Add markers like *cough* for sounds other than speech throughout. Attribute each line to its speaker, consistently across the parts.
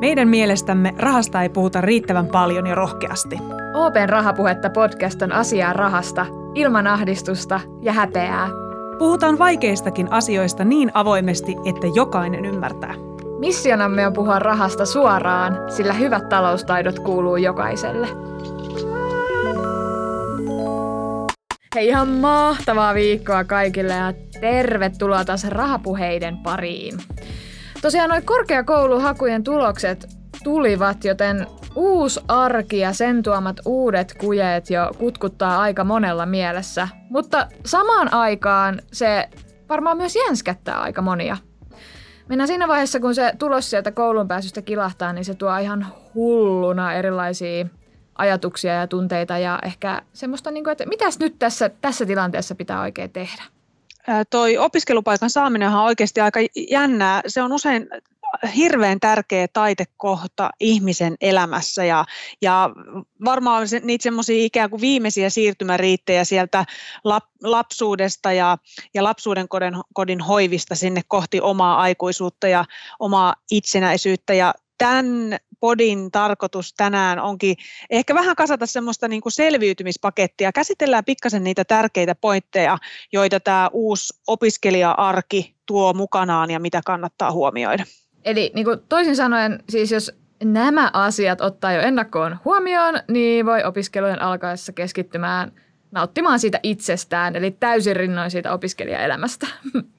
Speaker 1: Meidän mielestämme rahasta ei puhuta riittävän paljon ja rohkeasti.
Speaker 2: Open Rahapuhetta podcast on asiaa rahasta, ilman ahdistusta ja häpeää.
Speaker 1: Puhutaan vaikeistakin asioista niin avoimesti, että jokainen ymmärtää.
Speaker 2: Missionamme on puhua rahasta suoraan, sillä hyvät taloustaidot kuuluu jokaiselle. Hei ihan mahtavaa viikkoa kaikille ja tervetuloa taas rahapuheiden pariin. Tosiaan noin korkeakouluhakujen tulokset tulivat, joten uusi arki ja sen tuomat uudet kujeet jo kutkuttaa aika monella mielessä. Mutta samaan aikaan se varmaan myös jänskättää aika monia. Mennään siinä vaiheessa, kun se tulos sieltä koulun pääsystä kilahtaa, niin se tuo ihan hulluna erilaisia ajatuksia ja tunteita ja ehkä semmoista, niin kuin, että mitäs nyt tässä, tässä tilanteessa pitää oikein tehdä?
Speaker 3: Toi opiskelupaikan saaminen on oikeasti aika jännää. Se on usein hirveän tärkeä taitekohta ihmisen elämässä ja, ja varmaan se, niitä semmoisia ikään kuin viimeisiä siirtymäriittejä sieltä lap, lapsuudesta ja, ja lapsuuden kodin, kodin hoivista sinne kohti omaa aikuisuutta ja omaa itsenäisyyttä ja tämän podin tarkoitus tänään onkin ehkä vähän kasata semmoista niin kuin selviytymispakettia. Käsitellään pikkasen niitä tärkeitä pointteja, joita tämä uusi opiskelija-arki tuo mukanaan ja mitä kannattaa huomioida.
Speaker 2: Eli niin kuin toisin sanoen, siis jos nämä asiat ottaa jo ennakkoon huomioon, niin voi opiskelujen alkaessa keskittymään nauttimaan siitä itsestään, eli täysin rinnoin siitä opiskelijaelämästä. *laughs*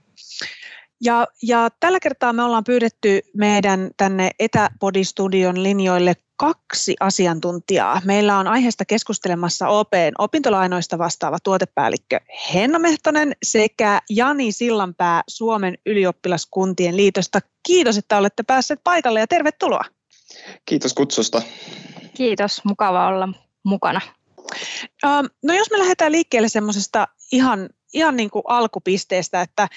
Speaker 3: Ja, ja tällä kertaa me ollaan pyydetty meidän tänne Etäpodistudion linjoille kaksi asiantuntijaa. Meillä on aiheesta keskustelemassa OPn opintolainoista vastaava tuotepäällikkö Henna Mehtonen sekä Jani Sillanpää Suomen ylioppilaskuntien liitosta. Kiitos, että olette päässeet paikalle ja tervetuloa.
Speaker 4: Kiitos kutsusta.
Speaker 5: Kiitos, mukava olla mukana.
Speaker 3: No jos me lähdetään liikkeelle semmoisesta ihan ihan niin kuin alkupisteestä, että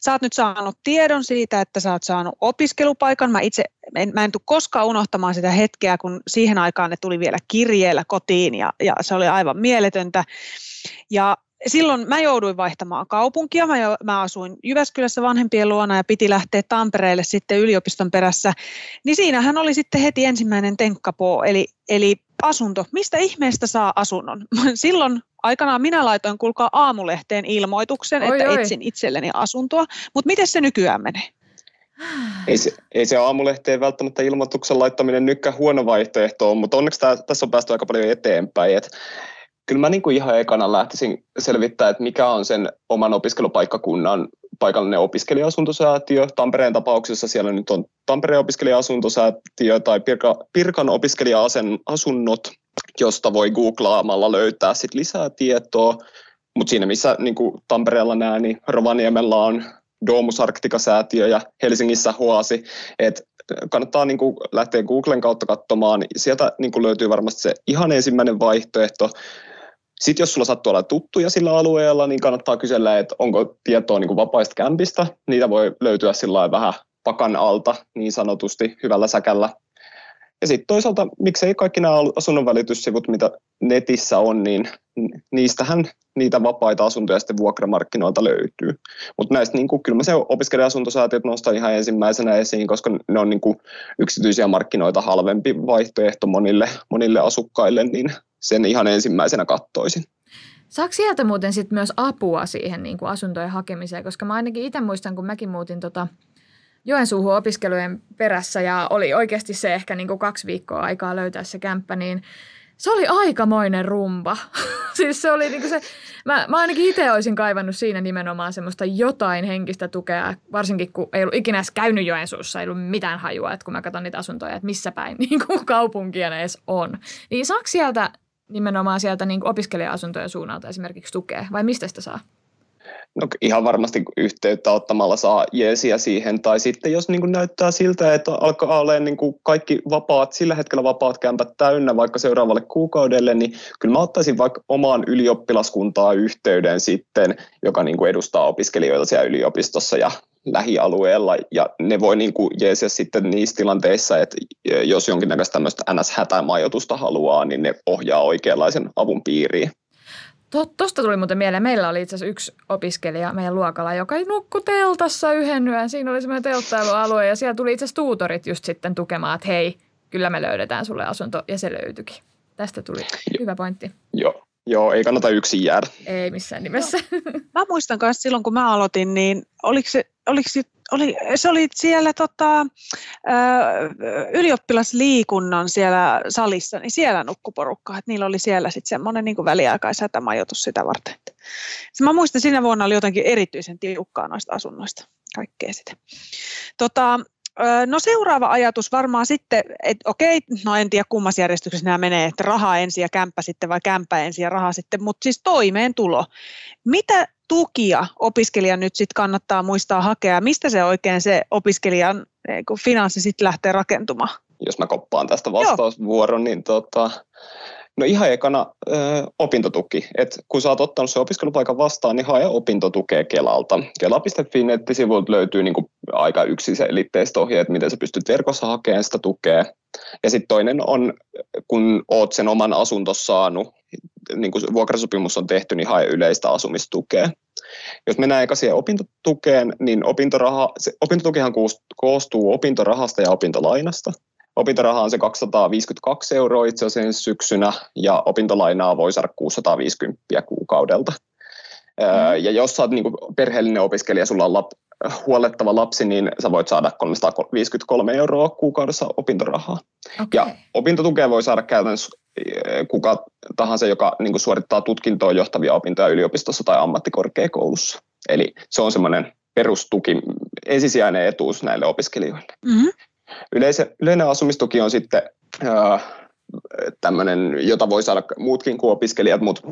Speaker 3: sä oot nyt saanut tiedon siitä, että sä oot saanut opiskelupaikan. Mä itse en, mä en tule koskaan unohtamaan sitä hetkeä, kun siihen aikaan ne tuli vielä kirjeellä kotiin ja, ja se oli aivan mieletöntä. Ja silloin mä jouduin vaihtamaan kaupunkia. Mä, jo, mä asuin Jyväskylässä vanhempien luona ja piti lähteä Tampereelle sitten yliopiston perässä. Niin siinähän oli sitten heti ensimmäinen tenkkapoo, eli, eli asunto. Mistä ihmeestä saa asunnon? *laughs* Silloin aikanaan minä laitoin kuulkaa aamulehteen ilmoituksen, oi, että oi. etsin itselleni asuntoa, mutta miten se nykyään menee?
Speaker 4: Ei se, ei se aamulehteen välttämättä ilmoituksen laittaminen nytkään huono vaihtoehto on, mutta onneksi tää, tässä on päästy aika paljon eteenpäin. Et kyllä mä niin kuin ihan ekana lähtisin selvittämään, että mikä on sen oman opiskelupaikkakunnan paikallinen opiskelija-asuntosäätiö. Tampereen tapauksessa siellä nyt on Tampereen opiskelija-asuntosäätiö tai Pirka, Pirkan opiskelija-asunnot, josta voi googlaamalla löytää sit lisää tietoa. Mutta siinä missä niin kuin Tampereella nämä, niin Rovaniemellä on Domus Arctica-säätiö ja Helsingissä Huasi. Et kannattaa niin kuin lähteä Googlen kautta katsomaan. Sieltä niin kuin löytyy varmasti se ihan ensimmäinen vaihtoehto. Sitten jos sulla sattuu olla tuttuja sillä alueella, niin kannattaa kysellä, että onko tietoa niin kuin vapaista kämpistä. Niitä voi löytyä sillä vähän pakan alta niin sanotusti hyvällä säkällä. Ja sitten toisaalta, miksei kaikki nämä asunnon välityssivut, mitä netissä on, niin niistähän niitä vapaita asuntoja sitten vuokramarkkinoilta löytyy. Mutta näistä niin kuin, kyllä mä se opiskelija-asuntosäätiöt nostan ihan ensimmäisenä esiin, koska ne on niin kuin, yksityisiä markkinoita halvempi vaihtoehto monille, monille asukkaille, niin sen ihan ensimmäisenä kattoisin.
Speaker 2: Saako sieltä muuten sit myös apua siihen niin kuin asuntojen hakemiseen? Koska mä ainakin itse muistan, kun mäkin muutin tota Joensuuhun opiskelujen perässä ja oli oikeasti se ehkä niin kuin kaksi viikkoa aikaa löytää se kämppä, niin se oli aikamoinen rumba. *laughs* siis se oli niinku se, mä, mä ainakin itse olisin kaivannut siinä nimenomaan semmoista jotain henkistä tukea, varsinkin kun ei ollut ikinä edes käynyt Joensuussa, ei ollut mitään hajua, että kun mä katson niitä asuntoja, että missä päin *laughs* niin kuin kaupunkia ne edes on. Niin saako sieltä nimenomaan sieltä niin opiskelija-asuntojen suunnalta esimerkiksi tukea vai mistä sitä saa?
Speaker 4: No ihan varmasti yhteyttä ottamalla saa jeesiä siihen, tai sitten jos niin kuin näyttää siltä, että alkaa olla niin kuin kaikki vapaat, sillä hetkellä vapaat kämpät täynnä vaikka seuraavalle kuukaudelle, niin kyllä mä ottaisin vaikka omaan ylioppilaskuntaa yhteyden sitten, joka niin kuin edustaa opiskelijoita siellä yliopistossa ja lähialueella, ja ne voi niin kuin jeesiä sitten niissä tilanteissa, että jos jonkinnäköistä tämmöistä NS-hätämajoitusta haluaa, niin ne ohjaa oikeanlaisen avun piiriin.
Speaker 2: Tuosta tuli muuten mieleen, meillä oli itse asiassa yksi opiskelija meidän luokalla, joka nukkui teltassa yhden yön. Siinä oli semmoinen telttailualue ja siellä tuli itse asiassa tuutorit just sitten tukemaan, että hei, kyllä me löydetään sulle asunto ja se löytyikin. Tästä tuli hyvä pointti.
Speaker 4: Joo, Joo, ei kannata yksin jäädä.
Speaker 2: Ei missään nimessä.
Speaker 3: Mä muistan myös silloin, kun mä aloitin, niin oliko se, oliko se, oli, se oli siellä tota, ylioppilasliikunnan siellä salissa, niin siellä nukkuporukka, että niillä oli siellä sitten semmoinen niin väliaikaishätämajoitus sitä varten. Mä muistan, siinä vuonna oli jotenkin erityisen tiukkaa noista asunnoista kaikkea sitä. Tota, No seuraava ajatus varmaan sitten, että okei, no en tiedä kummassa järjestyksessä nämä menee, että raha ensin ja kämppä sitten vai kämppä ensin ja raha sitten, mutta siis toimeentulo. Mitä tukia opiskelijan nyt sitten kannattaa muistaa hakea? Mistä se oikein se opiskelijan eh, finanssi sitten lähtee rakentumaan?
Speaker 4: Jos mä koppaan tästä vastausvuoron, niin tota, No ihan ekana ö, opintotuki. Et kun sä oot ottanut se opiskelupaikan vastaan, niin hae opintotukea Kelalta. Kela.fi nettisivuilta löytyy niinku aika yksiselitteiset ohjeet, miten sä pystyt verkossa hakemaan sitä tukea. Ja sitten toinen on, kun oot sen oman asuntos saanut, niin kuin vuokrasopimus on tehty, niin hae yleistä asumistukea. Jos mennään eka siihen opintotukeen, niin opintoraha, se, opintotukihan koostuu opintorahasta ja opintolainasta. Opintoraha on se 252 euroa itse asiassa syksynä ja opintolainaa voi saada 650 kuukaudelta. Mm. Ja jos sä oot niin perheellinen opiskelija, sulla on lap, huolettava lapsi, niin sä voit saada 353 euroa kuukaudessa opintorahaa. Okay. Ja opintotukea voi saada käytännössä kuka tahansa, joka niin suorittaa tutkintoon johtavia opintoja yliopistossa tai ammattikorkeakoulussa. Eli se on semmoinen perustuki, ensisijainen etuus näille opiskelijoille. Mm-hmm. Yleise, yleinen asumistuki on sitten äh, tämmöinen, jota voi saada muutkin kuin opiskelijat, mutta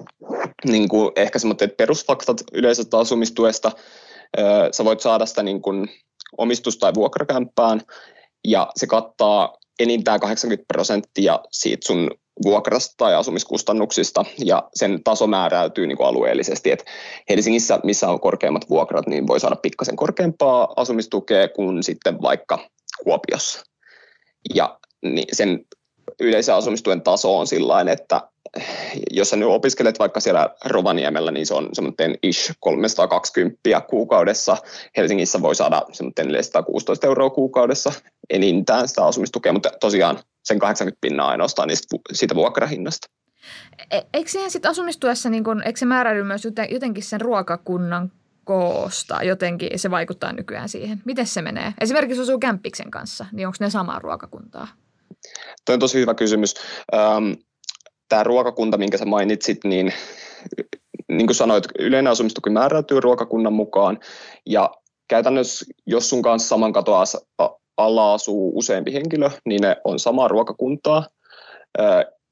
Speaker 4: niin kuin ehkä semmoiset perusfaktat yleisestä asumistuesta. Sä voit saada sitä niin kuin omistus- tai vuokrakämppään, ja se kattaa enintään 80 prosenttia siitä sun vuokrasta tai asumiskustannuksista, ja sen taso määräytyy niin kuin alueellisesti. Et Helsingissä, missä on korkeimmat vuokrat, niin voi saada pikkasen korkeampaa asumistukea kuin sitten vaikka Kuopiossa. Ja niin sen yleisen asumistuen taso on sillä että jos sä nyt opiskelet vaikka siellä Rovaniemellä, niin se on semmoinen ish 320 kuukaudessa. Helsingissä voi saada semmoinen 416 euroa kuukaudessa enintään sitä asumistukea, mutta tosiaan sen 80 pinnaa ainoastaan niistä, siitä vuokrahinnasta.
Speaker 2: E- eikö siihen sitten asumistuessa, niin kun, eikö se määräily myös jotenkin sen ruokakunnan koosta jotenkin se vaikuttaa nykyään siihen? Miten se menee? Esimerkiksi jos asuu kämppiksen kanssa, niin onko ne samaa ruokakuntaa?
Speaker 4: Tuo on tosi hyvä kysymys. Ähm, Tämä ruokakunta, minkä sä mainitsit, niin niin kuin sanoit, yleinen asumistuki määräytyy ruokakunnan mukaan ja käytännössä, jos sun kanssa saman katoa alla asuu useampi henkilö, niin ne on samaa ruokakuntaa.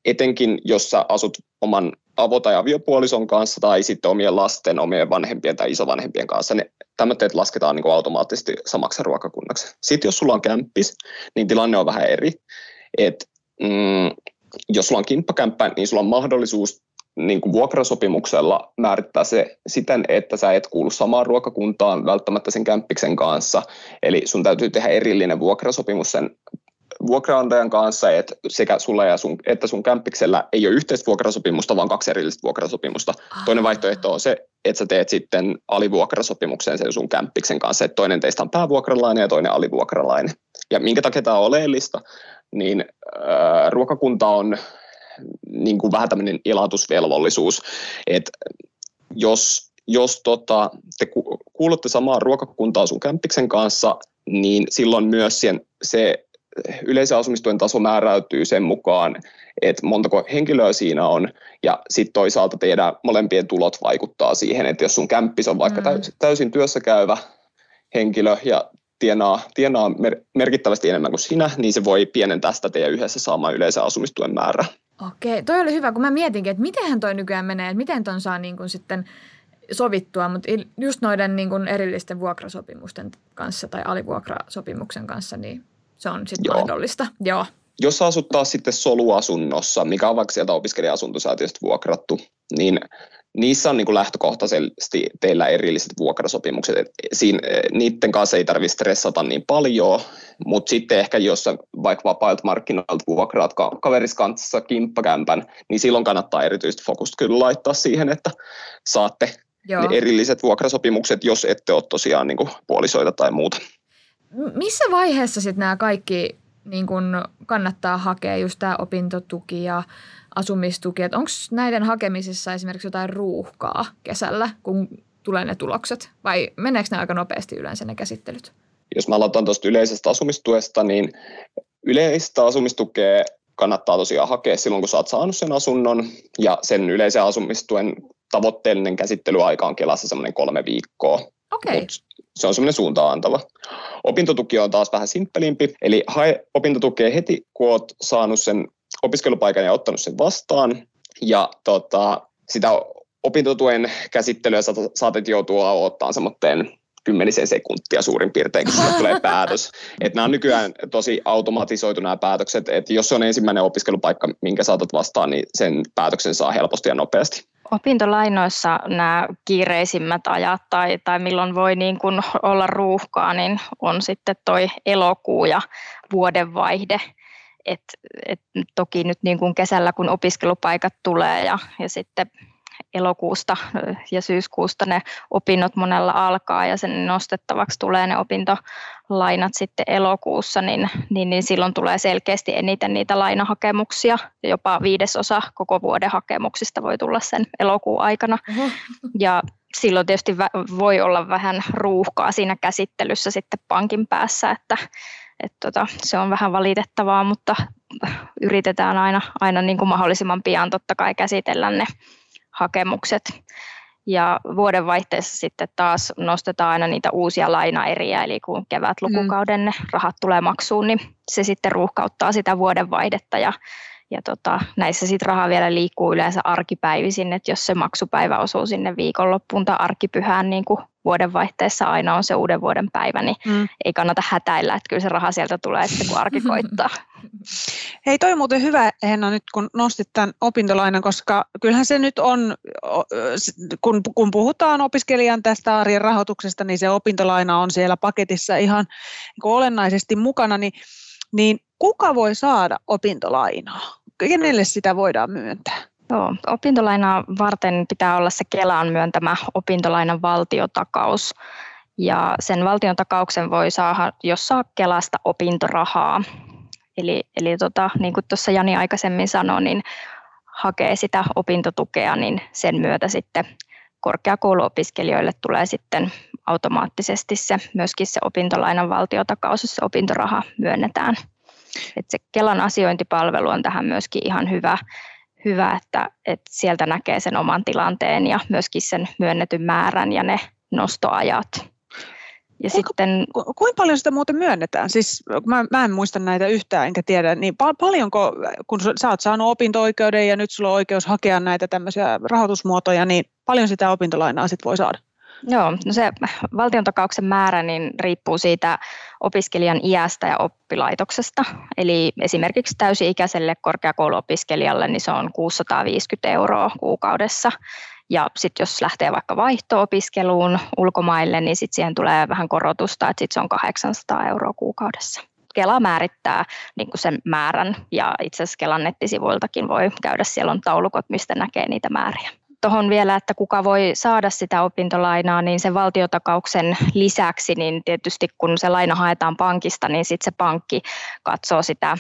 Speaker 4: Etenkin jos sä asut oman avo- tai aviopuolison kanssa tai sitten omien lasten, omien vanhempien tai isovanhempien kanssa, ne tämmöiset lasketaan niin kuin automaattisesti samaksi ruokakunnaksi. Sitten jos sulla on kämppis, niin tilanne on vähän eri. Et, mm, jos sulla on kimppakämppä, niin sulla on mahdollisuus niin kuin vuokrasopimuksella määrittää se siten, että sä et kuulu samaan ruokakuntaan välttämättä sen kämppiksen kanssa. Eli sun täytyy tehdä erillinen vuokrasopimus sen vuokraantajan kanssa, että sekä sulla ja sun, että sun kämppiksellä ei ole yhteistä vuokrasopimusta, vaan kaksi erillistä vuokrasopimusta. Ah. Toinen vaihtoehto on se, että sä teet sitten alivuokrasopimuksen sen sun kämppiksen kanssa, että toinen teistä on päävuokralainen ja toinen alivuokralainen. Ja minkä takia tämä on oleellista, niin äh, ruokakunta on niin kuin vähän tämmöinen elatusvelvollisuus, että jos, jos tota, te kuulutte samaan ruokakuntaan sun kämppiksen kanssa, niin silloin myös sen, se yleisen asumistuen taso määräytyy sen mukaan, että montako henkilöä siinä on, ja sitten toisaalta teidän molempien tulot vaikuttaa siihen, että jos sun kämppis on vaikka mm. täysin työssä käyvä henkilö ja tienaa, tienaa mer- merkittävästi enemmän kuin sinä, niin se voi pienentää sitä teidän yhdessä saamaan yleisen asumistuen määrää.
Speaker 2: Okei, toi oli hyvä, kun mä mietinkin, että miten toi nykyään menee, että miten ton saa niin kuin sitten sovittua, mutta just noiden niin kuin erillisten vuokrasopimusten kanssa tai alivuokrasopimuksen kanssa, niin se on sitten mahdollista. Joo.
Speaker 4: Jos asut taas sitten soluasunnossa, mikä on vaikka sieltä opiskelija-asuntosäätiöstä vuokrattu, niin niissä on niin kuin lähtökohtaisesti teillä erilliset vuokrasopimukset. Siinä, niiden kanssa ei tarvitse stressata niin paljon, mutta sitten ehkä jos sä vaikka vapailta markkinoilta vuokraat kaveriskantsassa kimppakämpän, niin silloin kannattaa erityisesti fokusta kyllä laittaa siihen, että saatte Joo. ne erilliset vuokrasopimukset, jos ette ole tosiaan niin kuin puolisoita tai muuta.
Speaker 2: Missä vaiheessa sitten nämä kaikki niin kun kannattaa hakea, just tämä opintotuki ja asumistuki, onko näiden hakemisessa esimerkiksi jotain ruuhkaa kesällä, kun tulee ne tulokset, vai meneekö ne aika nopeasti yleensä ne käsittelyt?
Speaker 4: Jos mä aloitan tuosta yleisestä asumistuesta, niin yleistä asumistukea kannattaa tosiaan hakea silloin, kun sä oot saanut sen asunnon, ja sen yleisen asumistuen tavoitteellinen käsittelyaika on Kelassa semmoinen kolme viikkoa.
Speaker 2: Okay.
Speaker 4: se on semmoinen suuntaan antava. Opintotuki on taas vähän simppelimpi, eli hae opintotukea heti, kun oot saanut sen opiskelupaikan ja ottanut sen vastaan. Ja tota, sitä opintotuen käsittelyä saatet joutua odottaa semmoitteen kymmenisen sekuntia suurin piirtein, kun sinulle tulee päätös. *laughs* Et nämä on nykyään tosi automatisoitu nämä päätökset, että jos se on ensimmäinen opiskelupaikka, minkä saatat vastaan, niin sen päätöksen saa helposti ja nopeasti.
Speaker 5: Opintolainoissa nämä kiireisimmät ajat tai, tai milloin voi niin kuin olla ruuhkaa, niin on sitten toi elokuu ja vuodenvaihde. Et, et toki nyt niin kuin kesällä, kun opiskelupaikat tulee ja, ja sitten elokuusta ja syyskuusta ne opinnot monella alkaa ja sen nostettavaksi tulee ne opintolainat sitten elokuussa, niin, niin, niin silloin tulee selkeästi eniten niitä lainahakemuksia. Jopa viidesosa koko vuoden hakemuksista voi tulla sen elokuun aikana. Uh-huh. Ja silloin tietysti voi olla vähän ruuhkaa siinä käsittelyssä sitten pankin päässä, että, että tota, se on vähän valitettavaa, mutta yritetään aina, aina niin kuin mahdollisimman pian totta kai käsitellä ne hakemukset. Ja vuodenvaihteessa sitten taas nostetaan aina niitä uusia lainaeriä, eli kun kevätlukukauden ne rahat tulee maksuun, niin se sitten ruuhkauttaa sitä vuodenvaihdetta ja ja tota, näissä sitten raha vielä liikkuu yleensä arkipäivisin, että jos se maksupäivä osuu sinne viikonloppuun tai arkipyhään, niin kuin vuodenvaihteessa aina on se uuden vuoden päivä, niin mm. ei kannata hätäillä, että kyllä se raha sieltä tulee sitten, kun arki koittaa. *laughs*
Speaker 3: Hei, toi muuten hyvä, Henna, nyt kun nostit tämän opintolainan, koska kyllähän se nyt on, kun, kun puhutaan opiskelijan tästä arjen rahoituksesta, niin se opintolaina on siellä paketissa ihan niin olennaisesti mukana, niin, niin kuka voi saada opintolainaa? Kenelle sitä voidaan myöntää?
Speaker 5: Joo, opintolainaa varten pitää olla se Kelan myöntämä opintolainan valtiotakaus. Ja sen valtion takauksen voi saada, jos saa Kelasta opintorahaa. Eli, eli tota, niin kuin tuossa Jani aikaisemmin sanoi, niin hakee sitä opintotukea, niin sen myötä sitten korkeakouluopiskelijoille tulee sitten automaattisesti se, myöskin se opintolainan valtiotakaus, jos se opintoraha myönnetään. Et se Kelan asiointipalvelu on tähän myöskin ihan hyvä, hyvä että, että sieltä näkee sen oman tilanteen ja myöskin sen myönnetyn määrän ja ne nostoajat.
Speaker 3: Ja kuinka, sitten, ku, kuinka paljon sitä muuten myönnetään? Siis mä, mä en muista näitä yhtään enkä tiedä, niin pal- paljonko, kun sä oot saanut opinto-oikeuden ja nyt sulla on oikeus hakea näitä tämmöisiä rahoitusmuotoja, niin paljon sitä opintolainaa sit voi saada?
Speaker 5: Joo, no se valtiontakauksen määrä niin riippuu siitä opiskelijan iästä ja oppilaitoksesta. Eli esimerkiksi täysi-ikäiselle korkeakouluopiskelijalle niin se on 650 euroa kuukaudessa. Ja sitten jos lähtee vaikka vaihto-opiskeluun ulkomaille, niin sitten siihen tulee vähän korotusta, että sitten se on 800 euroa kuukaudessa. Kela määrittää niin kuin sen määrän ja itse asiassa Kelan nettisivuiltakin voi käydä, siellä on taulukot, mistä näkee niitä määriä tuohon vielä, että kuka voi saada sitä opintolainaa, niin sen valtiotakauksen lisäksi, niin tietysti kun se laina haetaan pankista, niin sitten se pankki katsoo sitä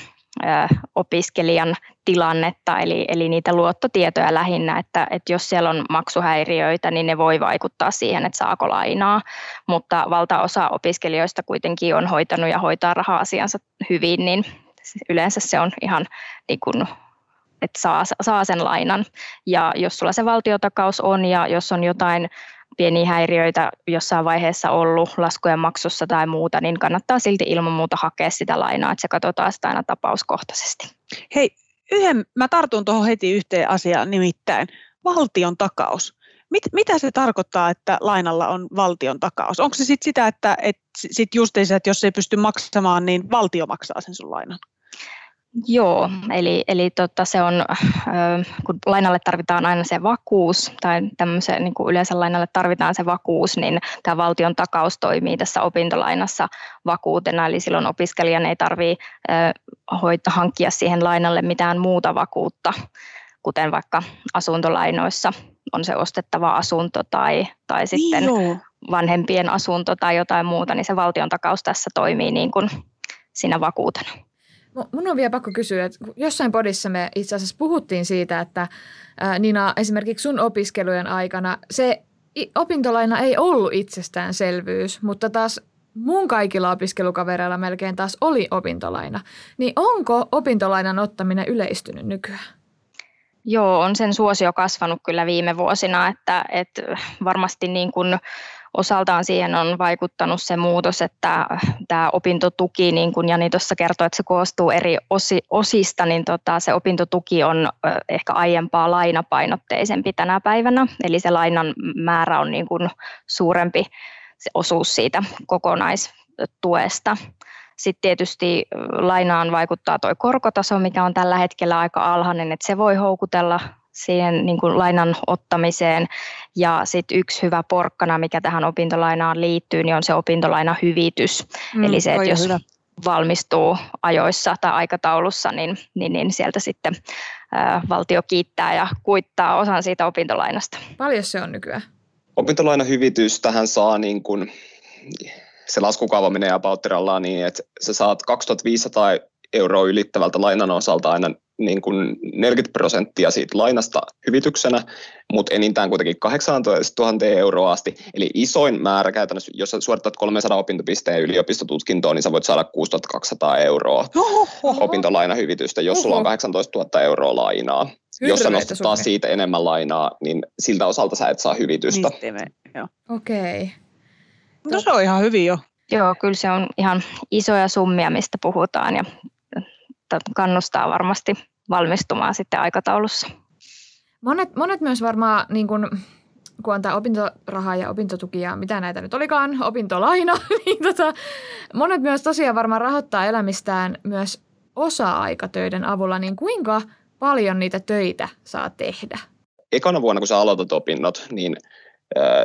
Speaker 5: opiskelijan tilannetta, eli, eli niitä luottotietoja lähinnä, että, että jos siellä on maksuhäiriöitä, niin ne voi vaikuttaa siihen, että saako lainaa, mutta valtaosa opiskelijoista kuitenkin on hoitanut ja hoitaa raha-asiansa hyvin, niin yleensä se on ihan niin kuin että saa, saa sen lainan. Ja jos sulla se valtiotakaus on ja jos on jotain pieniä häiriöitä jossain vaiheessa ollut laskujen maksussa tai muuta, niin kannattaa silti ilman muuta hakea sitä lainaa, että se katsotaan sitä aina tapauskohtaisesti.
Speaker 3: Hei, yhden, mä tartun tuohon heti yhteen asiaan, nimittäin valtion takaus. Mit, mitä se tarkoittaa, että lainalla on valtion takaus? Onko se sitten sitä, että et sit justiinsa, että jos ei pysty maksamaan, niin valtio maksaa sen sun lainan?
Speaker 5: Joo, eli, eli tota, se on, kun lainalle tarvitaan aina se vakuus, tai tämmöisen, niin kuin yleensä lainalle tarvitaan se vakuus, niin tämä valtion takaus toimii tässä opintolainassa vakuutena, eli silloin opiskelijan ei tarvitse hankkia siihen lainalle mitään muuta vakuutta, kuten vaikka asuntolainoissa on se ostettava asunto tai, tai sitten Joo. vanhempien asunto tai jotain muuta, niin se valtion takaus tässä toimii niin kuin siinä vakuutena.
Speaker 2: Mun on vielä pakko kysyä, että jossain podissa me itse asiassa puhuttiin siitä, että Nina, esimerkiksi sun opiskelujen aikana se opintolaina ei ollut itsestäänselvyys, mutta taas mun kaikilla opiskelukavereilla melkein taas oli opintolaina. Niin onko opintolainan ottaminen yleistynyt nykyään?
Speaker 5: Joo, on sen suosio kasvanut kyllä viime vuosina, että, että varmasti niin kuin osaltaan siihen on vaikuttanut se muutos, että tämä opintotuki, niin kuin Jani tuossa kertoi, että se koostuu eri osi, osista, niin tota, se opintotuki on ehkä aiempaa lainapainotteisempi tänä päivänä, eli se lainan määrä on niin kuin suurempi se osuus siitä kokonaistuesta. Sitten tietysti lainaan vaikuttaa tuo korkotaso, mikä on tällä hetkellä aika alhainen, että se voi houkutella siihen niin kuin lainan ottamiseen. Ja sitten yksi hyvä porkkana, mikä tähän opintolainaan liittyy, niin on se opintolainahyvitys. Mm, Eli se, että jos hyvä. valmistuu ajoissa tai aikataulussa, niin, niin, niin sieltä sitten ää, valtio kiittää ja kuittaa osan siitä opintolainasta.
Speaker 2: Paljon se on nykyään?
Speaker 4: Opintolainahyvitys tähän saa niin kuin, se laskukaava menee apauttirallaan niin, että sä saat 2500 euroa ylittävältä lainan osalta aina niin kuin 40 prosenttia siitä lainasta hyvityksenä, mutta enintään kuitenkin 18 000 euroa asti. Eli isoin määrä käytännössä, jos sä suoritat 300 opintopisteen yliopistotutkintoon, niin sä voit saada 6200 euroa Oho. opintolainahyvitystä, jos Oho. sulla on 18 000 euroa lainaa. Hyrreitä jos sä nostat taas siitä enemmän lainaa, niin siltä osalta sä et saa hyvitystä.
Speaker 2: Okei. Okay.
Speaker 3: No se on ihan hyvin jo.
Speaker 5: Joo, kyllä se on ihan isoja summia, mistä puhutaan ja kannustaa varmasti valmistumaan sitten aikataulussa.
Speaker 2: Monet, monet myös varmaan, niin kun, kun on tämä opintoraha ja opintotuki ja mitä näitä nyt olikaan, opintolaina, *laughs* niin tota, monet myös tosiaan varmaan rahoittaa elämistään myös osa-aikatöiden avulla, niin kuinka paljon niitä töitä saa tehdä?
Speaker 4: Ekana vuonna, kun sä aloitat opinnot, niin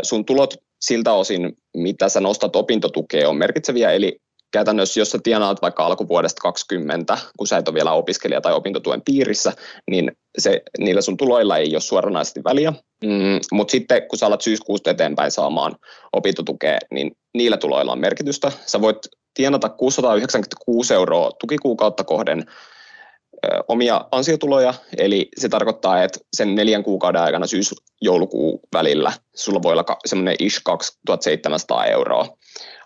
Speaker 4: sun tulot siltä osin, mitä sä nostat opintotukea, on merkitseviä, eli käytännössä, jos sä tienaat vaikka alkuvuodesta 20, kun sä et ole vielä opiskelija tai opintotuen piirissä, niin se, niillä sun tuloilla ei ole suoranaisesti väliä. Mm, Mutta sitten kun sä alat syyskuusta eteenpäin saamaan opintotukea, niin niillä tuloilla on merkitystä. Sä voit tienata 696 euroa tukikuukautta kohden omia ansiotuloja, eli se tarkoittaa, että sen neljän kuukauden aikana syys-joulukuun välillä sulla voi olla semmoinen ish 2700 euroa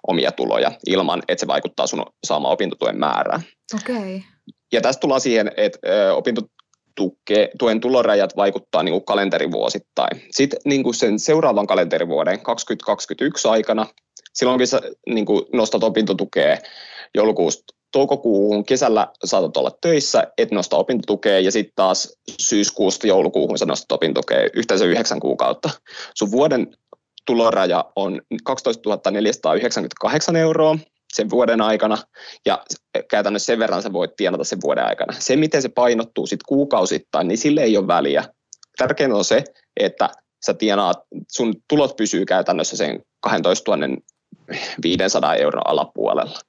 Speaker 4: omia tuloja ilman, että se vaikuttaa sun saamaan opintotuen määrään.
Speaker 2: Okay.
Speaker 4: Ja tästä tullaan siihen, että opintotuen tulorajat vaikuttaa niin kuin kalenterivuosittain. Sitten niin kuin sen seuraavan kalenterivuoden 2021 aikana, silloin kun sä niin kuin nostat opintotukea joulukuusta toukokuuhun, kesällä saatat olla töissä, et nosta opintotukea ja sitten taas syyskuusta joulukuuhun sä nostat opintotukea yhteensä yhdeksän kuukautta. Sun vuoden tuloraja on 12 498 euroa sen vuoden aikana, ja käytännössä sen verran sä voit tienata sen vuoden aikana. Se, miten se painottuu sitten kuukausittain, niin sille ei ole väliä. Tärkeintä on se, että sä tienaat, sun tulot pysyy käytännössä sen 12 500 euron alapuolella.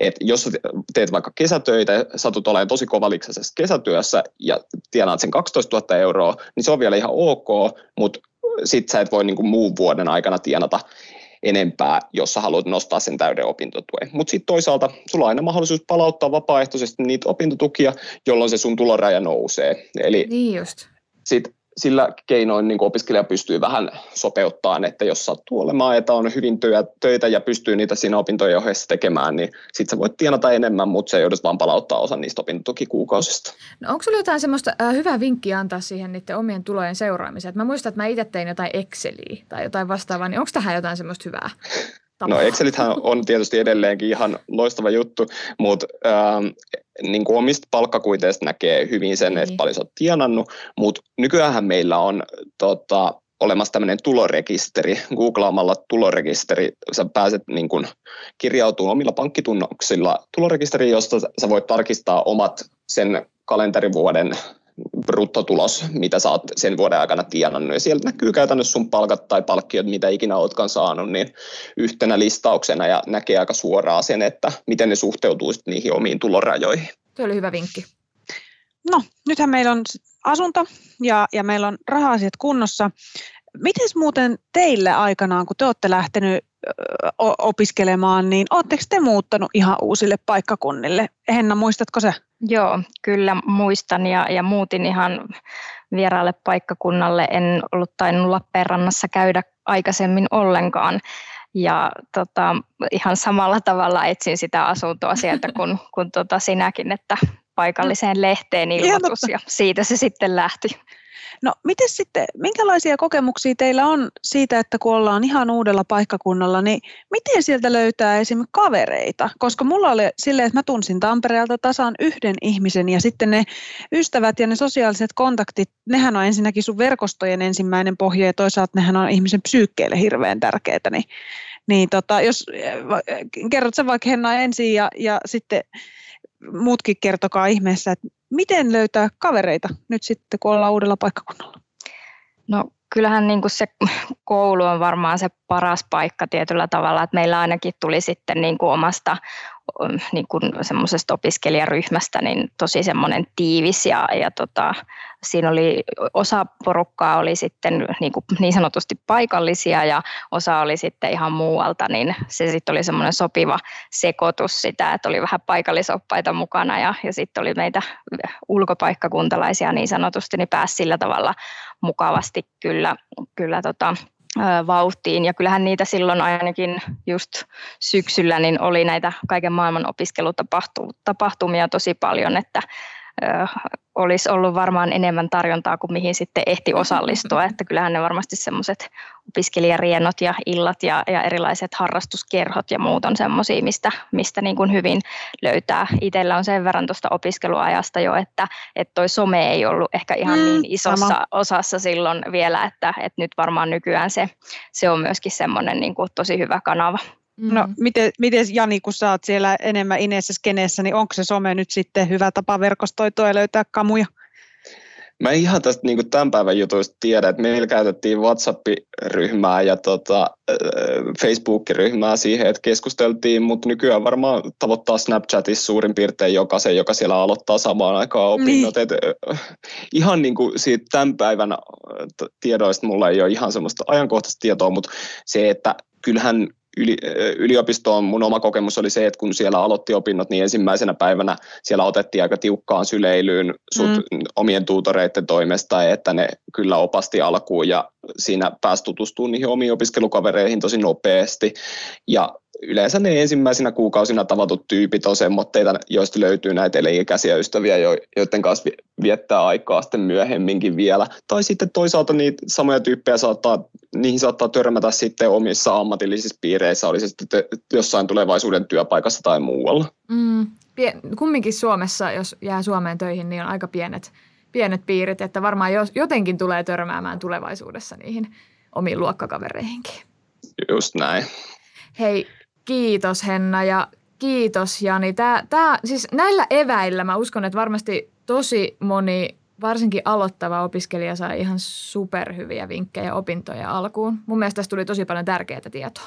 Speaker 4: Et jos teet vaikka kesätöitä, satut olemaan tosi kovaliksesessa kesätyössä ja tienaat sen 12 000 euroa, niin se on vielä ihan ok, mutta sit sä et voi niin kuin muun vuoden aikana tienata enempää, jos sä haluat nostaa sen täyden opintotuen. Mutta sitten toisaalta sulla on aina mahdollisuus palauttaa vapaaehtoisesti niitä opintotukia, jolloin se sun tuloraja nousee.
Speaker 2: Eli niin just.
Speaker 4: Sit sillä keinoin niin opiskelija pystyy vähän sopeuttamaan, että jos sattuu olemaan, että on hyvin töitä ja pystyy niitä siinä opintojen ohessa tekemään, niin sitten sä voit tienata enemmän, mutta se joudut vaan palauttaa osan niistä opintotukikuukausista.
Speaker 2: No onko sulla jotain semmoista äh, hyvää vinkkiä antaa siihen niiden omien tulojen seuraamiseen? Mä muistan, että mä itse tein jotain Exceliä tai jotain vastaavaa, niin onko tähän jotain semmoista hyvää?
Speaker 4: No Excelithän on tietysti edelleenkin ihan loistava juttu, mutta ähm, niin kuin omista palkkakuiteista näkee hyvin sen, että niin. paljon sä oot tienannut, mutta nykyään meillä on tota, olemassa tämmöinen tulorekisteri. Googlaamalla tulorekisteri, sä pääset niin kuin kirjautumaan omilla pankkitunnuksilla tulorekisteriin, josta sä voit tarkistaa omat sen kalenterivuoden bruttotulos, mitä sä oot sen vuoden aikana tienannut. Ja sieltä näkyy käytännössä sun palkat tai palkkiot, mitä ikinä ootkaan saanut, niin yhtenä listauksena ja näkee aika suoraan sen, että miten ne suhteutuu niihin omiin tulorajoihin.
Speaker 2: Tuo oli hyvä vinkki.
Speaker 3: No, nythän meillä on asunto ja, ja meillä on raha-asiat kunnossa. Miten muuten teille aikanaan, kun te olette lähtenyt opiskelemaan, niin oletteko te muuttanut ihan uusille paikkakunnille? Henna, muistatko se?
Speaker 5: Joo, kyllä muistan ja, ja muutin ihan vieraalle paikkakunnalle. En ollut tainnut Lappeenrannassa käydä aikaisemmin ollenkaan. Ja tota, ihan samalla tavalla etsin sitä asuntoa sieltä *laughs* kuin kun tota sinäkin, että paikalliseen lehteen ilmoitus ja siitä se sitten lähti.
Speaker 3: No miten sitten, minkälaisia kokemuksia teillä on siitä, että kun ollaan ihan uudella paikkakunnalla, niin miten sieltä löytää esimerkiksi kavereita? Koska mulla oli silleen, että mä tunsin Tampereelta tasan yhden ihmisen ja sitten ne ystävät ja ne sosiaaliset kontaktit, nehän on ensinnäkin sun verkostojen ensimmäinen pohja ja toisaalta nehän on ihmisen psyykkeelle hirveän tärkeitä, niin, niin tota, jos kerrot sä vaikka Henna ensin ja, ja sitten muutkin kertokaa ihmeessä, että miten löytää kavereita nyt sitten, kun ollaan uudella paikkakunnalla?
Speaker 5: No kyllähän niin kuin se koulu on varmaan se paras paikka tietyllä tavalla, että meillä ainakin tuli sitten niin kuin omasta niin kuin semmoisesta opiskelijaryhmästä niin tosi semmoinen tiivis ja, ja tota, siinä oli osa porukkaa oli sitten niin, kuin niin sanotusti paikallisia ja osa oli sitten ihan muualta, niin se sitten oli semmoinen sopiva sekoitus sitä, että oli vähän paikallisoppaita mukana ja, ja sitten oli meitä ulkopaikkakuntalaisia niin sanotusti, niin pääsi sillä tavalla mukavasti kyllä, kyllä tota, vauhtiin. Ja kyllähän niitä silloin ainakin just syksyllä niin oli näitä kaiken maailman opiskelutapahtumia tosi paljon, että olisi ollut varmaan enemmän tarjontaa kuin mihin sitten ehti osallistua. *laughs* Että kyllähän ne varmasti semmoiset opiskelijarienot ja illat ja, ja erilaiset harrastuskerhot ja muut on semmoisia, mistä, mistä niin kuin hyvin löytää. Itsellä on sen verran tuosta opiskeluajasta jo, että, että toi some ei ollut ehkä ihan mm, niin isossa sama. osassa silloin vielä, että, että nyt varmaan nykyään se, se on myöskin semmoinen niin kuin tosi hyvä kanava.
Speaker 3: No mm. miten, miten Jani, kun sä oot siellä enemmän ineessä skeneessä, niin onko se some nyt sitten hyvä tapa verkostoitua ja löytää kamuja?
Speaker 4: Mä en ihan tästä niin tämän päivän jutuista tiedä, että meillä käytettiin WhatsApp-ryhmää ja tota, Facebook-ryhmää siihen, että keskusteltiin, mutta nykyään varmaan tavoittaa Snapchatissa suurin piirtein jokaisen, joka siellä aloittaa samaan aikaan opinnot. Niin. Et, ihan niin kuin siitä tämän päivän tiedoista mulla ei ole ihan semmoista ajankohtaista tietoa, mutta se, että kyllähän yli, yliopistoon mun oma kokemus oli se, että kun siellä aloitti opinnot, niin ensimmäisenä päivänä siellä otettiin aika tiukkaan syleilyyn sut mm. omien tuutoreiden toimesta, että ne kyllä opasti alkuun ja siinä pääsi tutustumaan niihin omiin opiskelukavereihin tosi nopeasti. Ja yleensä ne ensimmäisenä kuukausina tavatut tyypit on semmoitteita, joista löytyy näitä elinikäisiä ystäviä, joiden kanssa viettää aikaa sitten myöhemminkin vielä. Tai sitten toisaalta niitä samoja tyyppejä saattaa, niihin saattaa törmätä sitten omissa ammatillisissa piireissä, oli se sitten jossain tulevaisuuden työpaikassa tai muualla. Mm,
Speaker 2: kumminkin Suomessa, jos jää Suomeen töihin, niin on aika pienet, pienet piirit, että varmaan jos, jotenkin tulee törmäämään tulevaisuudessa niihin omiin luokkakavereihinkin.
Speaker 4: Just näin.
Speaker 2: Hei, Kiitos Henna ja kiitos Jani. Tää, tää, siis näillä eväillä mä uskon, että varmasti tosi moni, varsinkin aloittava opiskelija sai ihan superhyviä vinkkejä opintoja alkuun. Mun mielestä tästä tuli tosi paljon tärkeää tietoa.